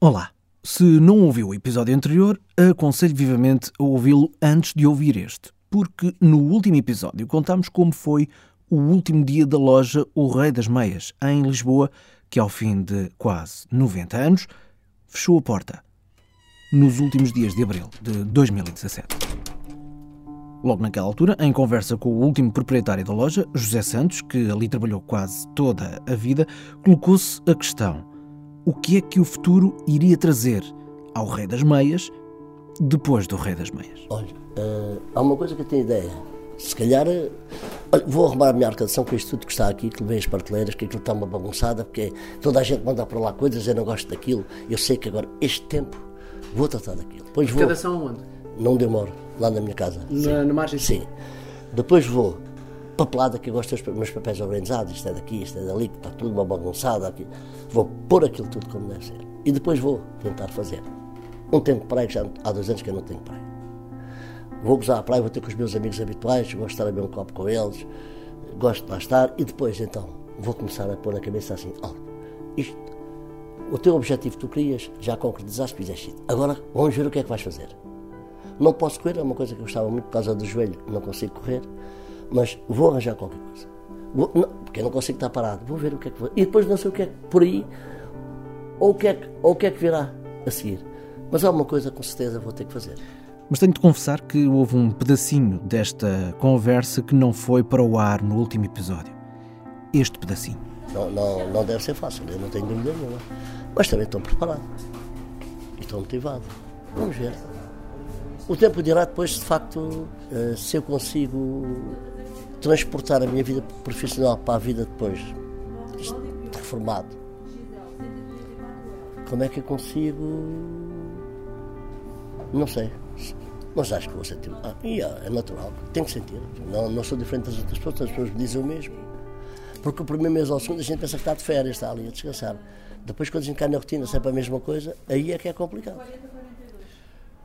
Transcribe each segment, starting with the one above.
Olá! Se não ouviu o episódio anterior, aconselho vivamente a ouvi-lo antes de ouvir este, porque no último episódio contámos como foi o último dia da loja O Rei das Meias, em Lisboa, que ao fim de quase 90 anos fechou a porta nos últimos dias de abril de 2017. Logo naquela altura, em conversa com o último proprietário da loja, José Santos, que ali trabalhou quase toda a vida, colocou-se a questão: o que é que o futuro iria trazer ao Rei das Meias depois do Rei das Meias? Olha, uh, há uma coisa que eu tenho ideia. Se calhar uh, vou arrumar a minha arcação com isto tudo que está aqui, que levei as prateleiras, que aquilo está uma bagunçada, porque toda a gente manda para lá coisas, eu não gosto daquilo. Eu sei que agora, este tempo, vou tratar daquilo. Depois vou. Escadação onde? Não demoro, lá na minha casa. Na, na margem Sim. Depois vou papelada que eu gosto dos meus papéis organizados, isto é daqui, isto é dali, que está tudo uma bagunçada aqui. Vou pôr aquilo tudo como deve ser. E depois vou tentar fazer. Um tempo de praia, que já há dois anos que eu não tenho praia. Vou gozar a praia, vou ter com os meus amigos habituais, gosto de estar a beber um copo com eles, gosto de lá estar, e depois então vou começar a pôr na cabeça assim, ó, isto, o teu objetivo que tu querias, já concretizaste, fizeste isto. Agora vamos ver o que é que vais fazer. Não posso correr, é uma coisa que eu gostava muito por causa do joelho, não consigo correr, mas vou arranjar qualquer coisa. Vou, não, porque eu não consigo estar parado, vou ver o que é que vou. E depois não sei o que é que por aí, ou o que é que, ou o que, é que virá a seguir. Mas há uma coisa com certeza vou ter que fazer. Mas tenho de confessar que houve um pedacinho desta conversa que não foi para o ar no último episódio. Este pedacinho. Não, não, não deve ser fácil, eu não tenho dúvida nenhuma. Mas também estou preparado. E estou motivado. Vamos ver. O tempo dirá depois, de facto, eh, se eu consigo transportar a minha vida profissional para a vida depois de reformado. Como é que eu consigo? Não sei. Mas acho que vou sentir. Ah, yeah, é natural, tenho que sentir. Não, não sou diferente das outras pessoas, as pessoas me dizem o mesmo. Porque o primeiro mês ao segundo a gente pensa que está de férias, está ali a descansar. Depois, quando a gente cai na rotina, sempre a mesma coisa, aí é que é complicado.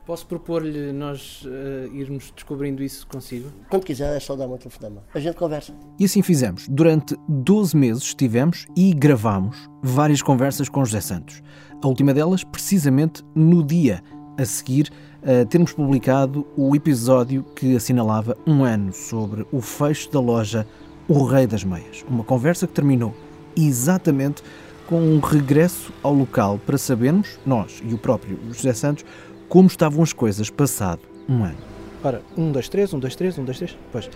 Posso propor-lhe nós uh, irmos descobrindo isso consigo? Quando quiser, é só dar uma telefonema. A gente conversa. E assim fizemos. Durante 12 meses estivemos e gravámos várias conversas com José Santos. A última delas, precisamente no dia a seguir a termos publicado o episódio que assinalava um ano sobre o fecho da loja O Rei das Meias. Uma conversa que terminou exatamente com um regresso ao local para sabermos, nós e o próprio José Santos, como estavam as coisas passado um ano. Ora, um, dois, três, um, dois, três, um, dois, três. Pois,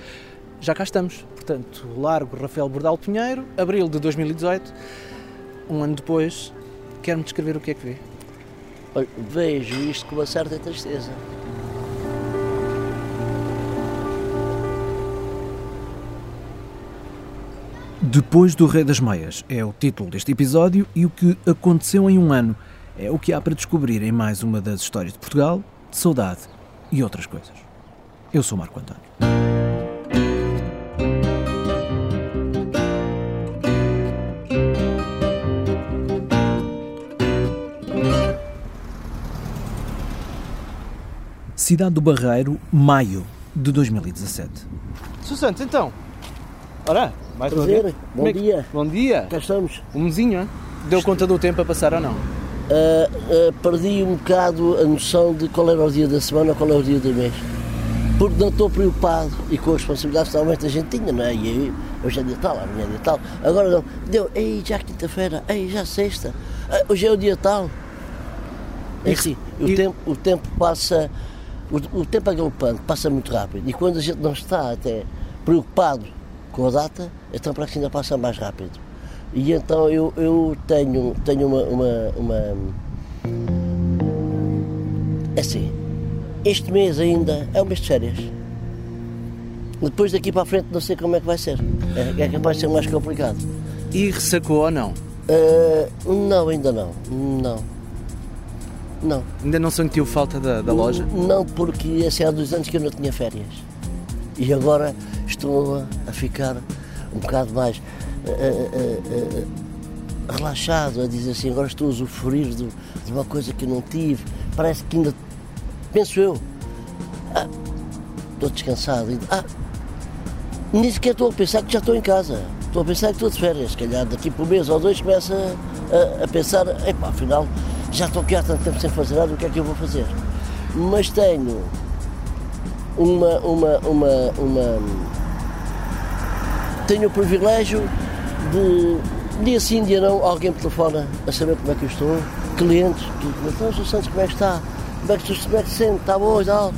já cá estamos. Portanto, Largo Rafael Bordal Pinheiro, abril de 2018. Um ano depois, quer-me descrever o que é que vê? Olha, vejo isto com uma certa tristeza. Depois do Rei das Meias é o título deste episódio e o que aconteceu em um ano é o que há para descobrir em mais uma das histórias de Portugal, de saudade e outras coisas. Eu sou Marco António. Cidade do Barreiro, maio de 2017. Sussanto, então. Ora, mais uma Prazer, vez. bom é que- dia. Bom dia. Cá estamos. Um mesinho, hein? Deu conta do tempo a passar ou não? Ah, ah, perdi um bocado a noção de qual era o dia da semana ou qual é o dia do mês. Porque não estou preocupado e com as responsabilidades que normalmente a gente tinha, não é? E aí, hoje é dia tal, amanhã é dia tal. Agora não. Deu, ei, já quinta-feira, ei, já sexta, ah, hoje é o dia tal. É E- assim, o, e- tempo, o tempo passa, o, o tempo é galopante, passa muito rápido. E quando a gente não está até preocupado com a data, então parece que ainda passa mais rápido. E então eu, eu tenho, tenho uma, uma, uma. É assim, este mês ainda é um mês de férias. Depois daqui para a frente não sei como é que vai ser. É, é capaz de ser mais complicado. E ressacou ou não? Ah, não, ainda não. Não. Não. Ainda não sentiu falta da, da loja? Não, porque assim, há dois anos que eu não tinha férias. E agora estou a, a ficar um bocado mais eh, eh, eh, eh, relaxado, a dizer assim, agora estou a usufruir de, de uma coisa que não tive. Parece que ainda, penso eu, ah, estou descansado. Ah, nem sequer estou a pensar que já estou em casa. Estou a pensar que estou de férias. Se calhar daqui por um mês ou dois começa a, a pensar, epá, afinal, já estou aqui há tanto tempo sem fazer nada, o que é que eu vou fazer? Mas tenho uma, uma, uma, uma tenho o privilégio de dia sim, dia não, alguém me telefona a saber como é que eu estou, clientes, tudo, então, o Santos, como é que está? Como é que, como é que se sente? Está bom e tal?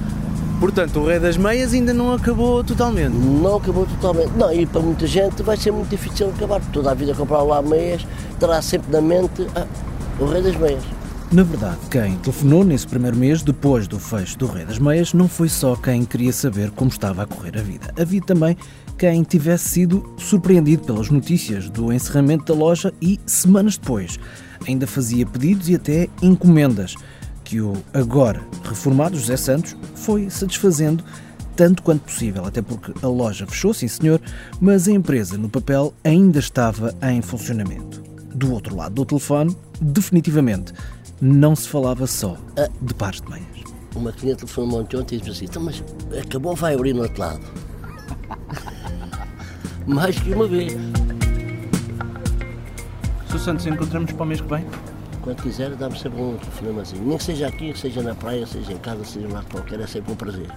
Portanto, o Rei das Meias ainda não acabou totalmente. Não acabou totalmente. Não, e para muita gente vai ser muito difícil acabar, porque toda a vida comprar lá meias terá sempre na mente ah, o Rei das Meias. Na verdade, quem telefonou nesse primeiro mês, depois do fecho do Rei das Meias, não foi só quem queria saber como estava a correr a vida. Havia também quem tivesse sido surpreendido pelas notícias do encerramento da loja e, semanas depois, ainda fazia pedidos e até encomendas que o agora reformado José Santos foi satisfazendo tanto quanto possível, até porque a loja fechou, sim senhor, mas a empresa no papel ainda estava em funcionamento. Do outro lado do telefone, definitivamente, não se falava só de pares de meias. Uma cliente telefonou ontem e disse assim: então, mas acabou, vai abrir no outro lado. Mais que uma vez. Sr. Santos, encontramos para o mês que vem? Quando quiser, dá-me sempre um telefonemazinho. Nem que seja aqui, seja na praia, seja em casa, seja lá qualquer, é sempre um prazer.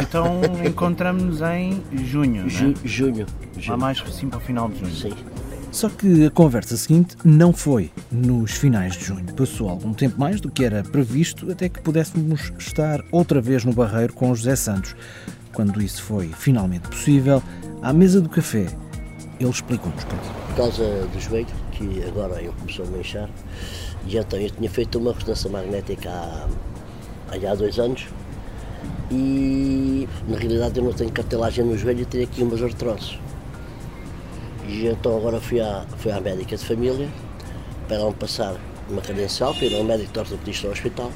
Então encontramos-nos em junho, Ju, né? junho. Lá junho. mais assim para o final de junho. Sim. Só que a conversa seguinte não foi nos finais de junho. Passou algum tempo mais do que era previsto até que pudéssemos estar outra vez no Barreiro com José Santos. Quando isso foi finalmente possível, à mesa do café, ele explicou-nos porquê. Por causa do joelho, que agora eu começou a me inchar, e então eu tinha feito uma ressonância magnética há, há dois anos e na realidade eu não tenho cartelagem no joelho e tenho aqui umas artroses. E então agora fui à, fui à médica de família para ela me passar uma credencial, fui ao médico de ortopedista do hospital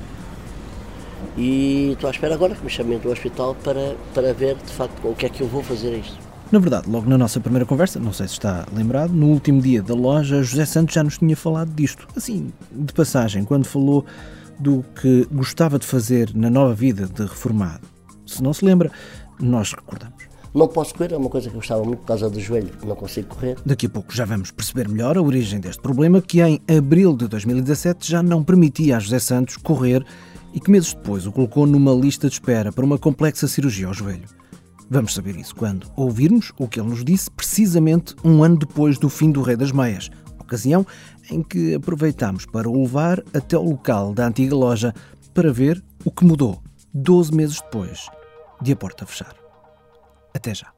e estou à espera agora que me chamem do hospital para, para ver de facto o que é que eu vou fazer a isto. Na verdade, logo na nossa primeira conversa, não sei se está lembrado, no último dia da loja, José Santos já nos tinha falado disto. Assim, de passagem, quando falou do que gostava de fazer na nova vida de reformado. Se não se lembra, nós recordamos. Não posso correr, é uma coisa que eu gostava muito por causa do joelho, não consigo correr. Daqui a pouco já vamos perceber melhor a origem deste problema que em abril de 2017 já não permitia a José Santos correr e que meses depois o colocou numa lista de espera para uma complexa cirurgia ao joelho. Vamos saber isso quando ouvirmos o que ele nos disse precisamente um ano depois do fim do Rei das Meias, ocasião em que aproveitámos para o levar até o local da antiga loja para ver o que mudou 12 meses depois de a porta fechar. Até já.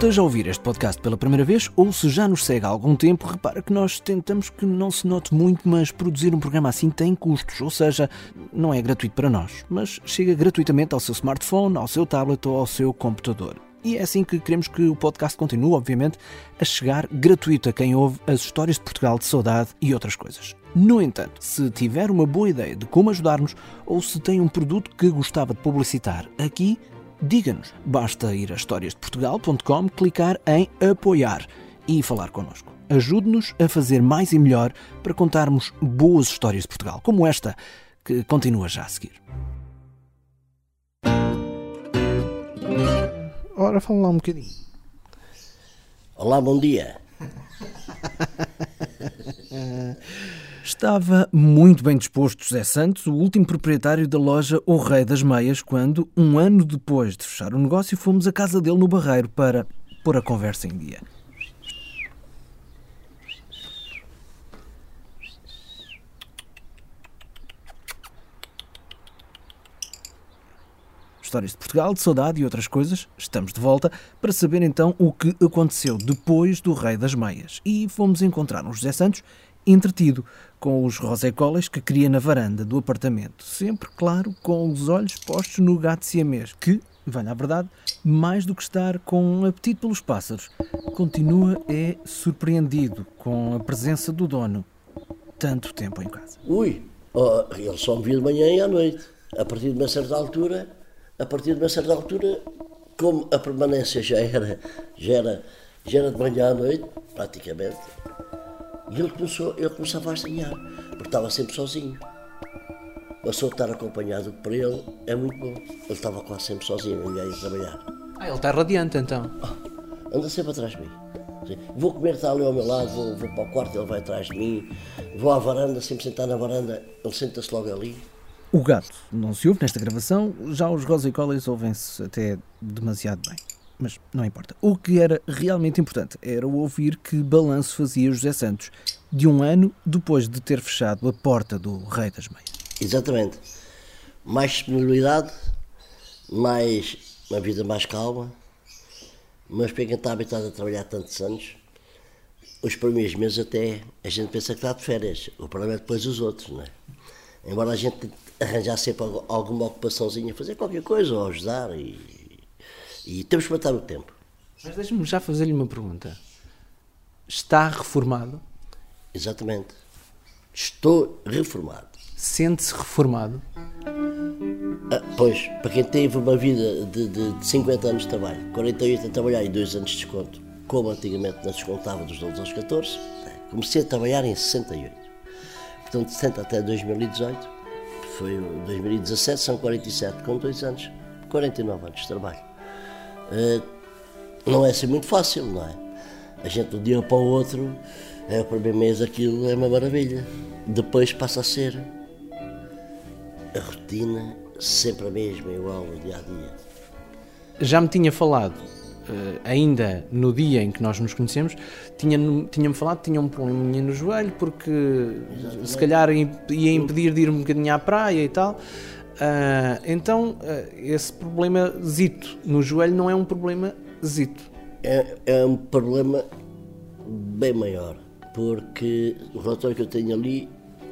Esteja a ouvir este podcast pela primeira vez ou se já nos segue há algum tempo, repara que nós tentamos que não se note muito, mas produzir um programa assim tem custos, ou seja, não é gratuito para nós, mas chega gratuitamente ao seu smartphone, ao seu tablet ou ao seu computador. E é assim que queremos que o podcast continue, obviamente, a chegar gratuito a quem ouve as histórias de Portugal de saudade e outras coisas. No entanto, se tiver uma boa ideia de como ajudar-nos ou se tem um produto que gostava de publicitar aqui, diga-nos. Basta ir a historiasdeportugal.com, clicar em apoiar e falar connosco. Ajude-nos a fazer mais e melhor para contarmos boas histórias de Portugal, como esta, que continua já a seguir. Ora, fala lá um bocadinho. Olá, bom dia. Estava muito bem disposto José Santos, o último proprietário da loja O Rei das Meias, quando, um ano depois de fechar o negócio, fomos à casa dele no Barreiro para pôr a conversa em dia. Histórias de Portugal, de saudade e outras coisas. Estamos de volta para saber então o que aconteceu depois do Rei das Meias. E fomos encontrar um José Santos entretido com os rosécolas que cria na varanda do apartamento, sempre, claro, com os olhos postos no gato siamês, que, vale a verdade, mais do que estar com um apetite pelos pássaros, continua é surpreendido com a presença do dono tanto tempo em casa. Ui, oh, ele só me via de manhã e à noite. A partir de uma certa altura, a partir de uma certa altura, como a permanência já era, já era, já era de manhã à noite, praticamente, e ele, começou, ele começava a estranhar. porque estava sempre sozinho. A pessoa estar acompanhado por ele é muito bom. Ele estava quase sempre sozinho, ninguém ia trabalhar. Ah, ele está radiante então. Anda sempre atrás de mim. Vou comer, está ali ao meu lado, vou, vou para o quarto, ele vai atrás de mim. Vou à varanda, sempre sentar na varanda, ele senta-se logo ali. O gato não se ouve nesta gravação, já os Rosicolis ouvem-se até demasiado bem. Mas não importa. O que era realmente importante era ouvir que balanço fazia José Santos de um ano depois de ter fechado a porta do Rei das Meias. Exatamente. Mais disponibilidade, mais uma vida mais calma, mas para quem está habituado a trabalhar tantos anos, os primeiros meses até a gente pensa que está de férias. O problema é depois os outros, não é? Embora a gente arranjar sempre alguma ocupaçãozinha, fazer qualquer coisa ou ajudar e, e temos que matar o tempo. Mas deixe-me já fazer-lhe uma pergunta. Está reformado? Exatamente. Estou reformado. Sente-se reformado? Ah, pois, para quem teve uma vida de, de, de 50 anos de trabalho, 48 a trabalhar e 2 anos de desconto, como antigamente não descontava dos 12 aos 14, comecei a trabalhar em 68. Portanto, de 60 até 2018, foi 2017, são 47, com 2 anos, 49 anos de trabalho. Uh, não é assim muito fácil, não é? A gente de um dia para o outro, é o primeiro mês aquilo é uma maravilha. Depois passa a ser a rotina sempre a mesma, igual no dia a dia. Já me tinha falado, uh, ainda no dia em que nós nos conhecemos, tinha-me tinha falado que tinha um probleminha no joelho porque Exatamente. se calhar ia impedir de ir um bocadinho à praia e tal. Uh, então, uh, esse problema zito no joelho não é um problema zito. É, é um problema bem maior, porque o relatório que eu tenho ali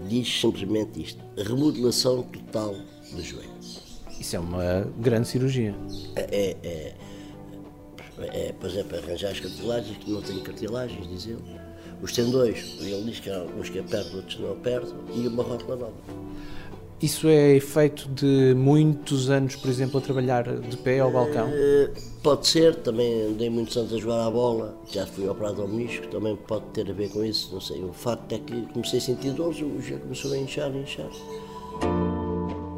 diz simplesmente isto: remodelação total do joelho. Isso é uma grande cirurgia. É, é, é, por exemplo, arranjar as cartilagens, que não tenho cartilagens, diz ele. Os tendões, ele diz que há uns que apertam, outros não apertam, e uma rótula nova. Isso é efeito de muitos anos, por exemplo, a trabalhar de pé ao balcão? É, pode ser, também andei muitos anos a jogar à bola, já fui operado ao menisco, também pode ter a ver com isso, não sei. O facto é que comecei a sentir dores, já começou a inchar, a inchar.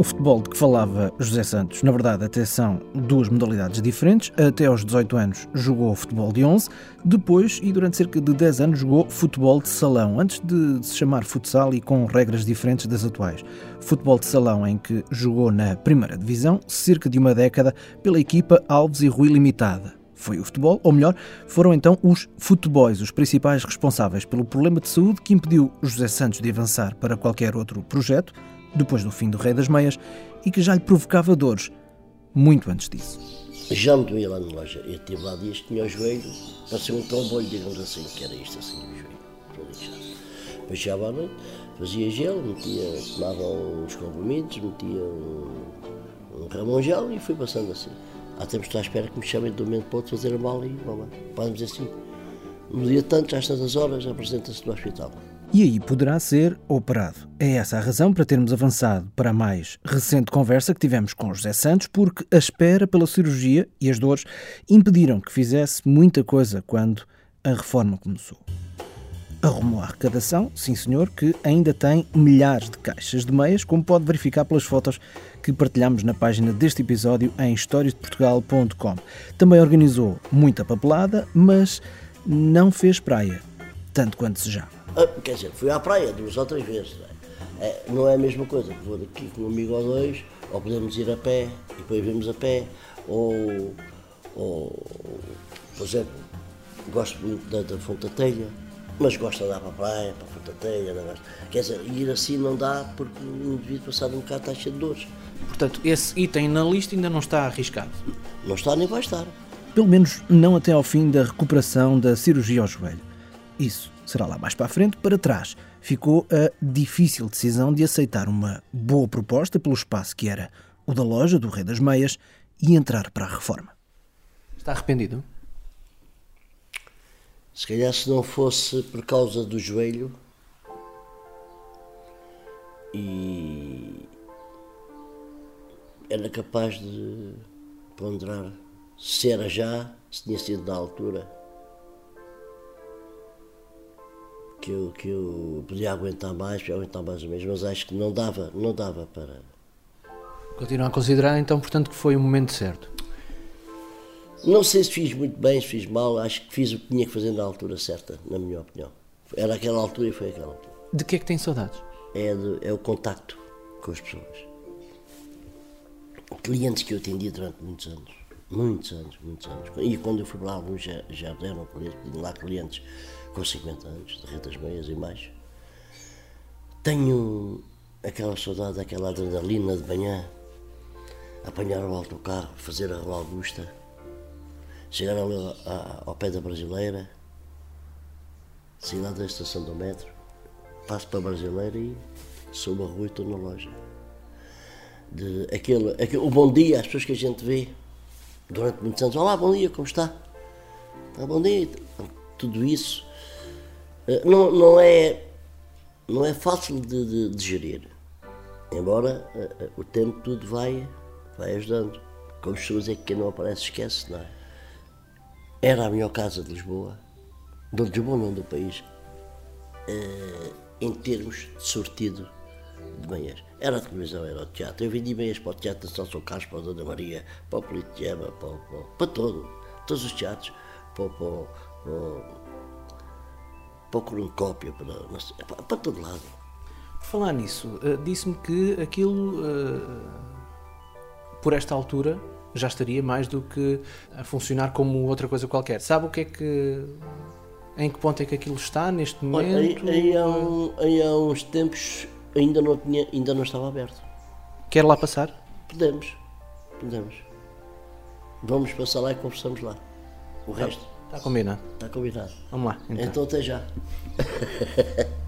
O futebol de que falava José Santos, na verdade, até são duas modalidades diferentes. Até aos 18 anos jogou futebol de 11, depois e durante cerca de 10 anos jogou futebol de salão, antes de se chamar futsal e com regras diferentes das atuais. Futebol de salão em que jogou na primeira divisão, cerca de uma década, pela equipa Alves e Rui Limitada. Foi o futebol, ou melhor, foram então os futeboys os principais responsáveis pelo problema de saúde que impediu José Santos de avançar para qualquer outro projeto, depois do fim do Rei das Meias, e que já lhe provocava dores muito antes disso. Já me doía lá na loja. Eu estive lá dias, tinha o joelho, parecia um trombolho, digamos assim, que era isto assim, o joelho, chegava à noite, fazia gelo, metia, tomava uns comprimidos, metia um, um ramon gel e fui passando assim. Há tempos estou à espera que me chamem de momento para outro fazer a mala e, vamos dizer assim, no dia tanto, às tantas horas, apresenta-se no hospital e aí poderá ser operado. É essa a razão para termos avançado para a mais recente conversa que tivemos com José Santos, porque a espera pela cirurgia e as dores impediram que fizesse muita coisa quando a reforma começou. Arrumou a arrecadação, sim senhor, que ainda tem milhares de caixas de meias, como pode verificar pelas fotos que partilhamos na página deste episódio em historiasdeportugal.com. Também organizou muita papelada, mas não fez praia, tanto quanto desejava. Ah, quer dizer, fui à praia duas ou três vezes. Não é? é, não é a mesma coisa que vou daqui com um amigo ou dois, ou podemos ir a pé e depois vemos a pé, ou, ou por exemplo, gosto muito da, da Fonte da Telha, mas gosto de andar para a praia, para a Fonte da Telha, não gosto. Quer dizer, ir assim não dá porque o indivíduo passado um bocado está cheio de dores. Portanto, esse item na lista ainda não está arriscado? Não está nem vai estar. Pelo menos não até ao fim da recuperação da cirurgia ao joelho. Isso será lá mais para a frente, para trás. Ficou a difícil decisão de aceitar uma boa proposta pelo espaço que era o da loja do Rei das Meias e entrar para a reforma. Está arrependido? Se calhar se não fosse por causa do joelho e era capaz de ponderar se era já, se tinha sido da altura que eu, que eu podia aguentar mais, podia aguentar mais ou menos, mas acho que não dava, não dava para. Continua a considerar então, portanto, que foi o momento certo. Não sei se fiz muito bem, se fiz mal, acho que fiz o que tinha que fazer na altura certa, na minha opinião. Era aquela altura e foi aquela altura. De que é que tem saudades? É, é o contacto com as pessoas. Clientes que eu atendi durante muitos anos. Muitos anos, muitos anos. E quando eu fui lá, alguns já, já eram clientes, lá clientes com 50 anos, de rentas meias e mais. Tenho aquela saudade, aquela adrenalina de manhã, apanhar o autocarro, fazer a Rua Augusta, chegar ali ao, pé da Brasileira, sair da estação do metro, passo para a Brasileira e subo a rua e estou na loja. De, aquele, aquele, o bom dia, as pessoas que a gente vê durante muitos anos, olá, bom dia, como está? Tá, bom dia, tudo isso. Eh, Não, não, é, não é fácil de, de, de gerir, embora eh, eh, o tempo tudo vai, vai ajudando. Como se dizer que quem não aparece esquece, não é? Era a melhor casa de Lisboa, de Lisboa não do país, em termos de sortido de manhãs. Era a televisão, era o teatro. Eu vendi meias para o teatro de São Carlos, para a Dona Maria, para o Politeama, para, para, para todo, todos os teatros, para, para, para, para o Coroncópio, para, para, para todo lado. Por falar nisso, eh, disse-me que aquilo, eh, por esta altura, já estaria mais do que a funcionar como outra coisa qualquer. Sabe o que é que. Em que ponto é que aquilo está neste Olha, aí, momento? aí há um- aí há uns tempos ainda não, tinha, ainda não estava aberto. Quer lá passar? Podemos, podemos. Vamos passar lá e conversamos lá. O resto Está combinado. está combinado. Vamos lá. Então. Então até já.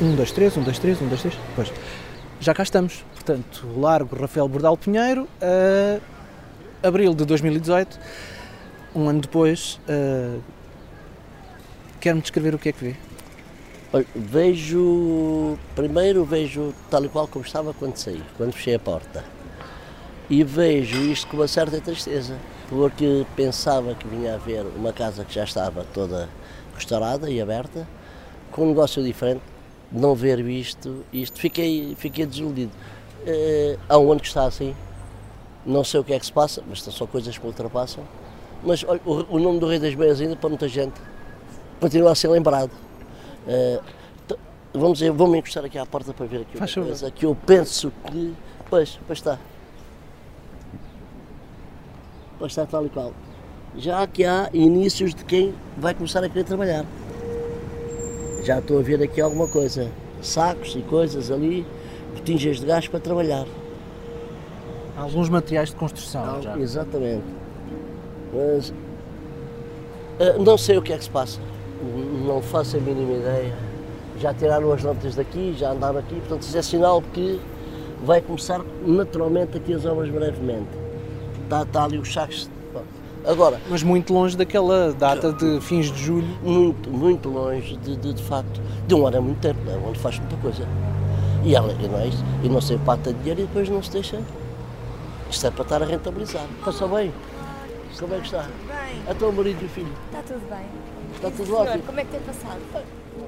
Um, dois, três, um, dois, três, um, dois, três. Pois. Já cá estamos. Portanto, Largo Rafael Bordal Pinheiro, a abril de 2018, um ano depois. eh, Quer-me descrever o que é que vê? Vejo. Primeiro vejo tal e qual como estava quando saí, quando fechei a porta. E vejo isto com uma certa tristeza, porque pensava que vinha a haver uma casa que já estava toda restaurada e aberta, com um negócio diferente, não ver isto, isto fiquei, fiquei desiludido. Eh, há um ano que está assim, não sei o que é que se passa, mas são só coisas que me ultrapassam. Mas olha, o, o nome do Rei das Meias ainda para muita gente continua a ser lembrado. Eh, vamos dizer, vou-me encostar aqui à porta para ver aqui Faz uma favor. coisa que eu penso que. Pois, pois está. Pois está tal e qual. Já que há inícios de quem vai começar a querer trabalhar. Já estou a ver aqui alguma coisa. Sacos e coisas ali, botijas de gás para trabalhar. Alguns materiais de construção. já. Exatamente. Mas eh, não sei o que é que se passa. Não faço a mínima ideia. Já tiraram as lâmpadas daqui, já andaram aqui, portanto isso é sinal que vai começar naturalmente aqui as obras brevemente. Está, está ali os sacos. Agora, Mas muito longe daquela data de fins de julho. muito, muito longe de, de, de facto. De um ano é muito tempo, não é? onde faz muita coisa. E, ela, e não é isso? E não se empata dinheiro e depois não se deixa. Isto é para estar a rentabilizar. Passou bem? Como é que está? Bem, A teu marido e o filho? está tudo bem. Está tudo Senhor, ótimo. como é que tem passado?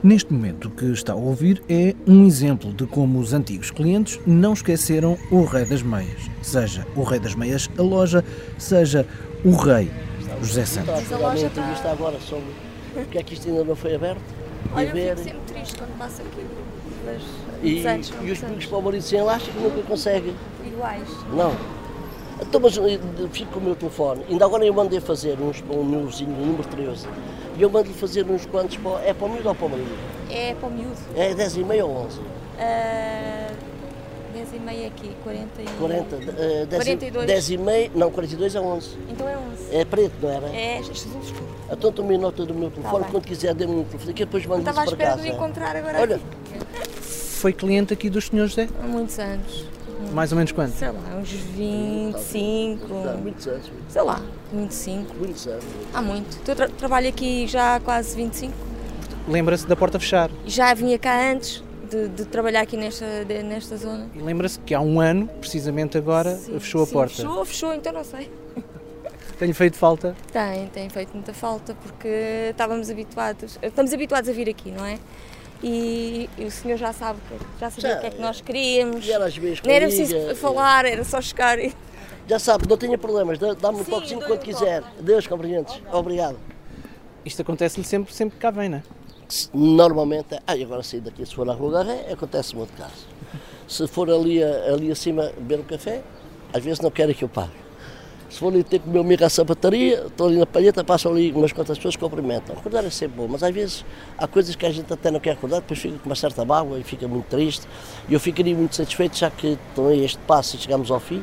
Neste momento que está a ouvir é um exemplo de como os antigos clientes não esqueceram o Rei das Meias. Seja o Rei das Meias a loja, seja o Rei José Santos. Mas a loja está- agora sobre porque é que isto ainda não foi aberto. Olha, e eu ver. fico sempre triste quando passo aqui. Mas E, e os pingos para o marido sem elástico nunca consegue. Iguais. Não. Então, mas eu fico com o meu telefone. Ainda agora eu mandei fazer uns para o meu vizinho, o número 13. E eu mando-lhe fazer uns quantos para, o- é para o miúdo ou para o marido? É para o miúdo. É 10 e meia ou 11? Ah, 10 e meia aqui, 40 e... 40, eh, 10, e- 42. 10 e meia, não, 42 é 11. Então é 11. É preto, não era? É, escuro. Então tome nota do meu telefone, bem. quando quiser dê-me um telefone, que depois mando Estava à isso para espera casa. de me encontrar agora Olha, aqui. Foi cliente aqui do Sr. José? Há muitos anos. Mais ou menos quanto? Sei lá, uns 25. há muitos anos, Sei lá, 25. muitos anos. Há muito. Eu tra- trabalho aqui já há quase 25. Lembra-se da porta fechar. Já vinha cá antes de, de trabalhar aqui nesta, de- nesta zona. E lembra-se que há um ano, precisamente agora, Sim, fechou a sim, porta. Fechou, fechou, então não sei. Tenho feito falta. Tem, tem feito muita falta porque estávamos habituados, estamos habituados a vir aqui, não é? E, e o senhor já sabe, que- já sabia Já, o que é que nós queríamos. E era às vezes Não era preciso falar, era só chegar e. Já sabe, não tenha problemas, dá- dá-me um toquezinho quando um quiser. Deus, compreendes? Obrigado. Isto acontece-lhe sempre, sempre que cá vem, não é? Normalmente, ah, agora sair daqui, se for à Rua Garré, acontece muito caso. Se for ali, ali acima beber um café, às vezes não querem que eu pague. Se for ali ter com o meu amigo à sapataria, estou ali na palheta, passam ali umas quantas pessoas cumprimentam. Acordar é sempre bom, mas às vezes há coisas que a gente até não quer acordar, depois fica com uma certa mágoa e fica muito triste. E eu ficaria muito satisfeito, já que tomei este passo e chegamos ao fim,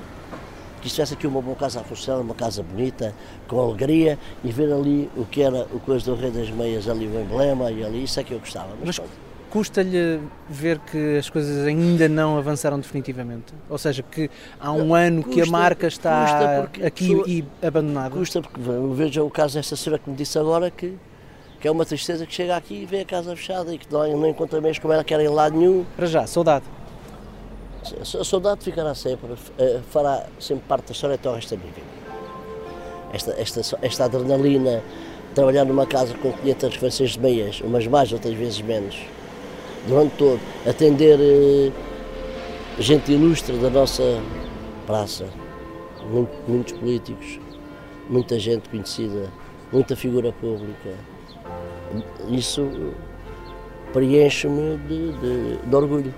que estivesse aqui uma boa casa a funcionar, uma casa bonita, com alegria, e ver ali o que era o coisa do Rei das Meias, ali o emblema, e ali, isso é que eu gostava. Mas, Mas. Custa-lhe ver que as coisas ainda não avançaram definitivamente? Ou seja, que há um ano que a custa- marca está custa aqui pessoa- e abandonada? Custa porque eu vejo o caso desta senhora que me disse agora que, que é uma tristeza que chega aqui e vê a casa fechada e que não, não encontra meios como ela quer em lado nenhum. Para já, saudade. A saudade ficará sempre, eh, fará sempre parte da história até o resto da minha vida. Esta, esta, esta adrenalina, trabalhar numa casa com 500 referências de meias, umas mais, outras vezes menos, durante todo, atender eh, gente ilustre da nossa praça, muito- muitos políticos, muita gente conhecida, muita figura pública. Isso preenche-me de, de- de orgulho.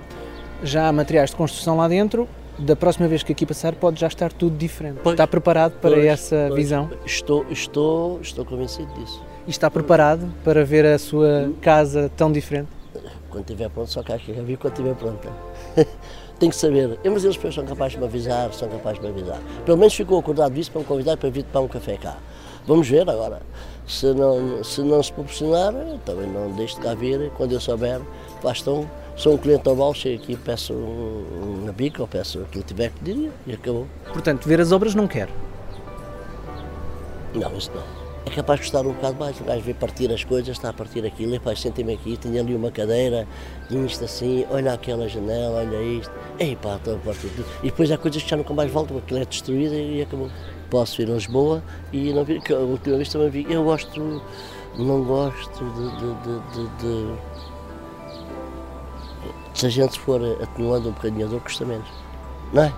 Já há materiais de construção lá dentro. Da próxima vez que aqui passar, pode já estar tudo diferente. Pois. Está preparado para Pois, essa pois. visão? Estou, estou, estou convencido disso. E está preparado para ver a sua casa tão diferente? Quando estiver pronto, só cá que já vi quando estiver pronta. Tenho que saber. Mas eles depois são capazes de me avisar, são capazes de me avisar. Pelo menos ficou acordado disso para me convidar para vir tomar um café cá. Vamos ver agora. Se não se, não se proporcionar, também não deixo de cá vir. Quando eu souber, basta um. Sou um cliente normal, chego aqui, peço um, uma bica ou peço aquilo que tiver que pedir e acabou. Portanto, ver as obras não quer. Não, isso não. É capaz de custar um bocado mais. O gajo vê partir as coisas, está a partir aquilo, e pá, sentei-me aqui, tenho ali uma cadeira, isto assim, olha aquela janela, olha isto, ei pá, estou a partir tudo. E depois há coisas que já nunca mais voltam, aquilo é destruído e acabou. Posso vir a Lisboa e não que a última vez também vi, eu gosto, não gosto de. de, de, de- de- se a gente for atenuando um bocadinho a dor, custa menos. Não é?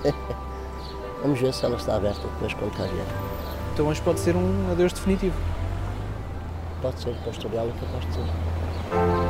Vamos ver se ela está aberta depois quando cá vier. Então hoje pode ser um adeus definitivo. Pode ser, para historial é capaz de ser.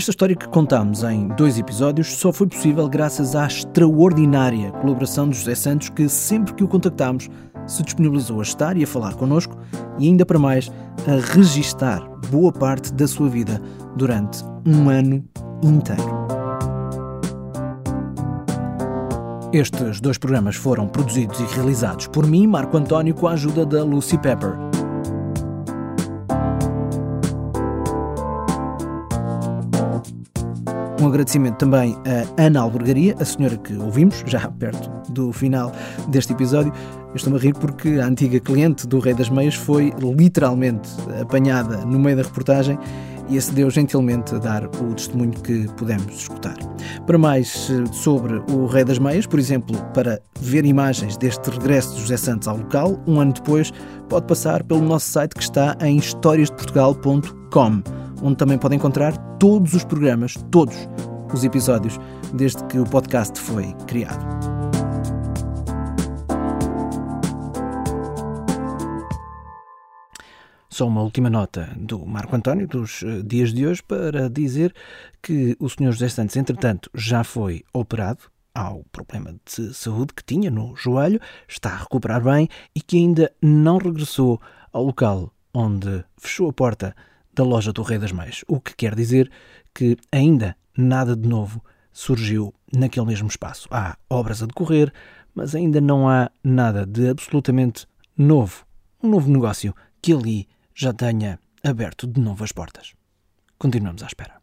Esta história que contamos em dois episódios só foi possível graças à extraordinária colaboração de José Santos, que sempre que o contactámos se disponibilizou a estar e a falar connosco e ainda para mais a registar boa parte da sua vida durante um ano inteiro. Estes dois programas foram produzidos e realizados por mim, Marco António, com a ajuda da Lucy Pepper. Um agradecimento também a Ana Albergaria, a senhora que ouvimos, já perto do final deste episódio. Eu estou-me a rir porque a antiga cliente do Rei das Meias foi literalmente apanhada no meio da reportagem e acedeu gentilmente a dar o testemunho que pudemos escutar. Para mais eh, sobre o Rei das Meias, por exemplo, para ver imagens deste regresso de José Santos ao local, um ano depois, pode passar pelo nosso site que está em historiasdeportugal.com onde também pode encontrar todos os programas, todos os episódios, desde que o podcast foi criado. Só uma última nota do Marco António dos eh, dias de hoje para dizer que o Sr. José Santos, entretanto, já foi operado ao problema de saúde que tinha no joelho, está a recuperar bem e que ainda não regressou ao local onde fechou a porta da loja do Rei das Meias, o que quer dizer que ainda nada de novo surgiu naquele mesmo espaço. Há obras a decorrer, mas ainda não há nada de absolutamente novo, um novo negócio que ali já tenha aberto de novo as portas. Continuamos à espera.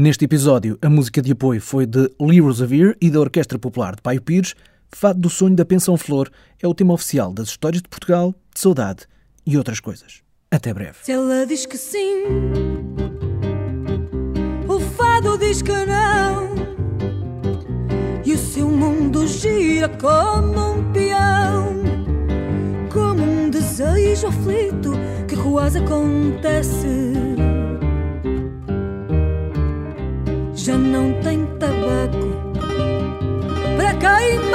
Neste episódio, a música de apoio foi de Lee Rosevere e da Orquestra Popular de Paio Pires. Fado do Sonho da Pensão Flor é o tema oficial das histórias de Portugal, de saudade e outras coisas. Até breve. Se ela diz que sim, o fado diz que não. E o seu mundo gira como um peão, como um desejo aflito que quase acontece. Já não tem tabaco. Para queimar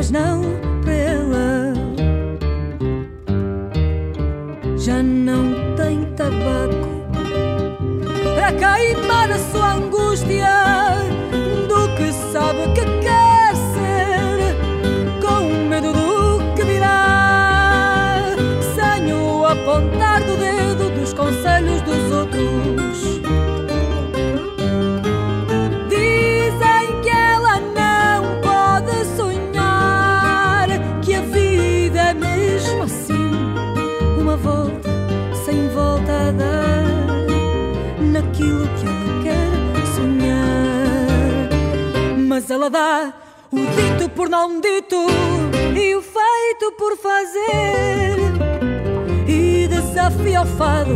mas não para ela. Já não tem tabaco para queimar a sua angústia do que sabe que quer ser, com medo do que dirá, sem o apontar ela dá o dito por não dito e o feito por fazer. E desafia o fado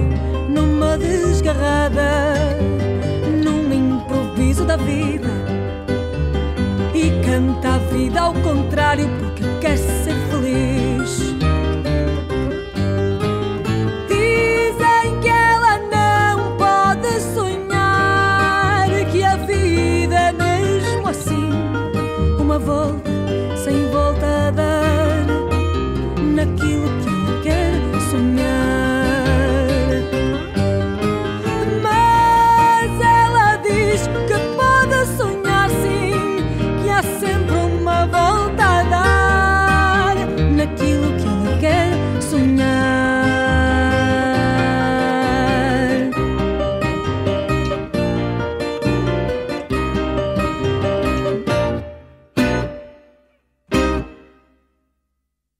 numa desgarrada, num improviso da vida. E canta a vida ao contrário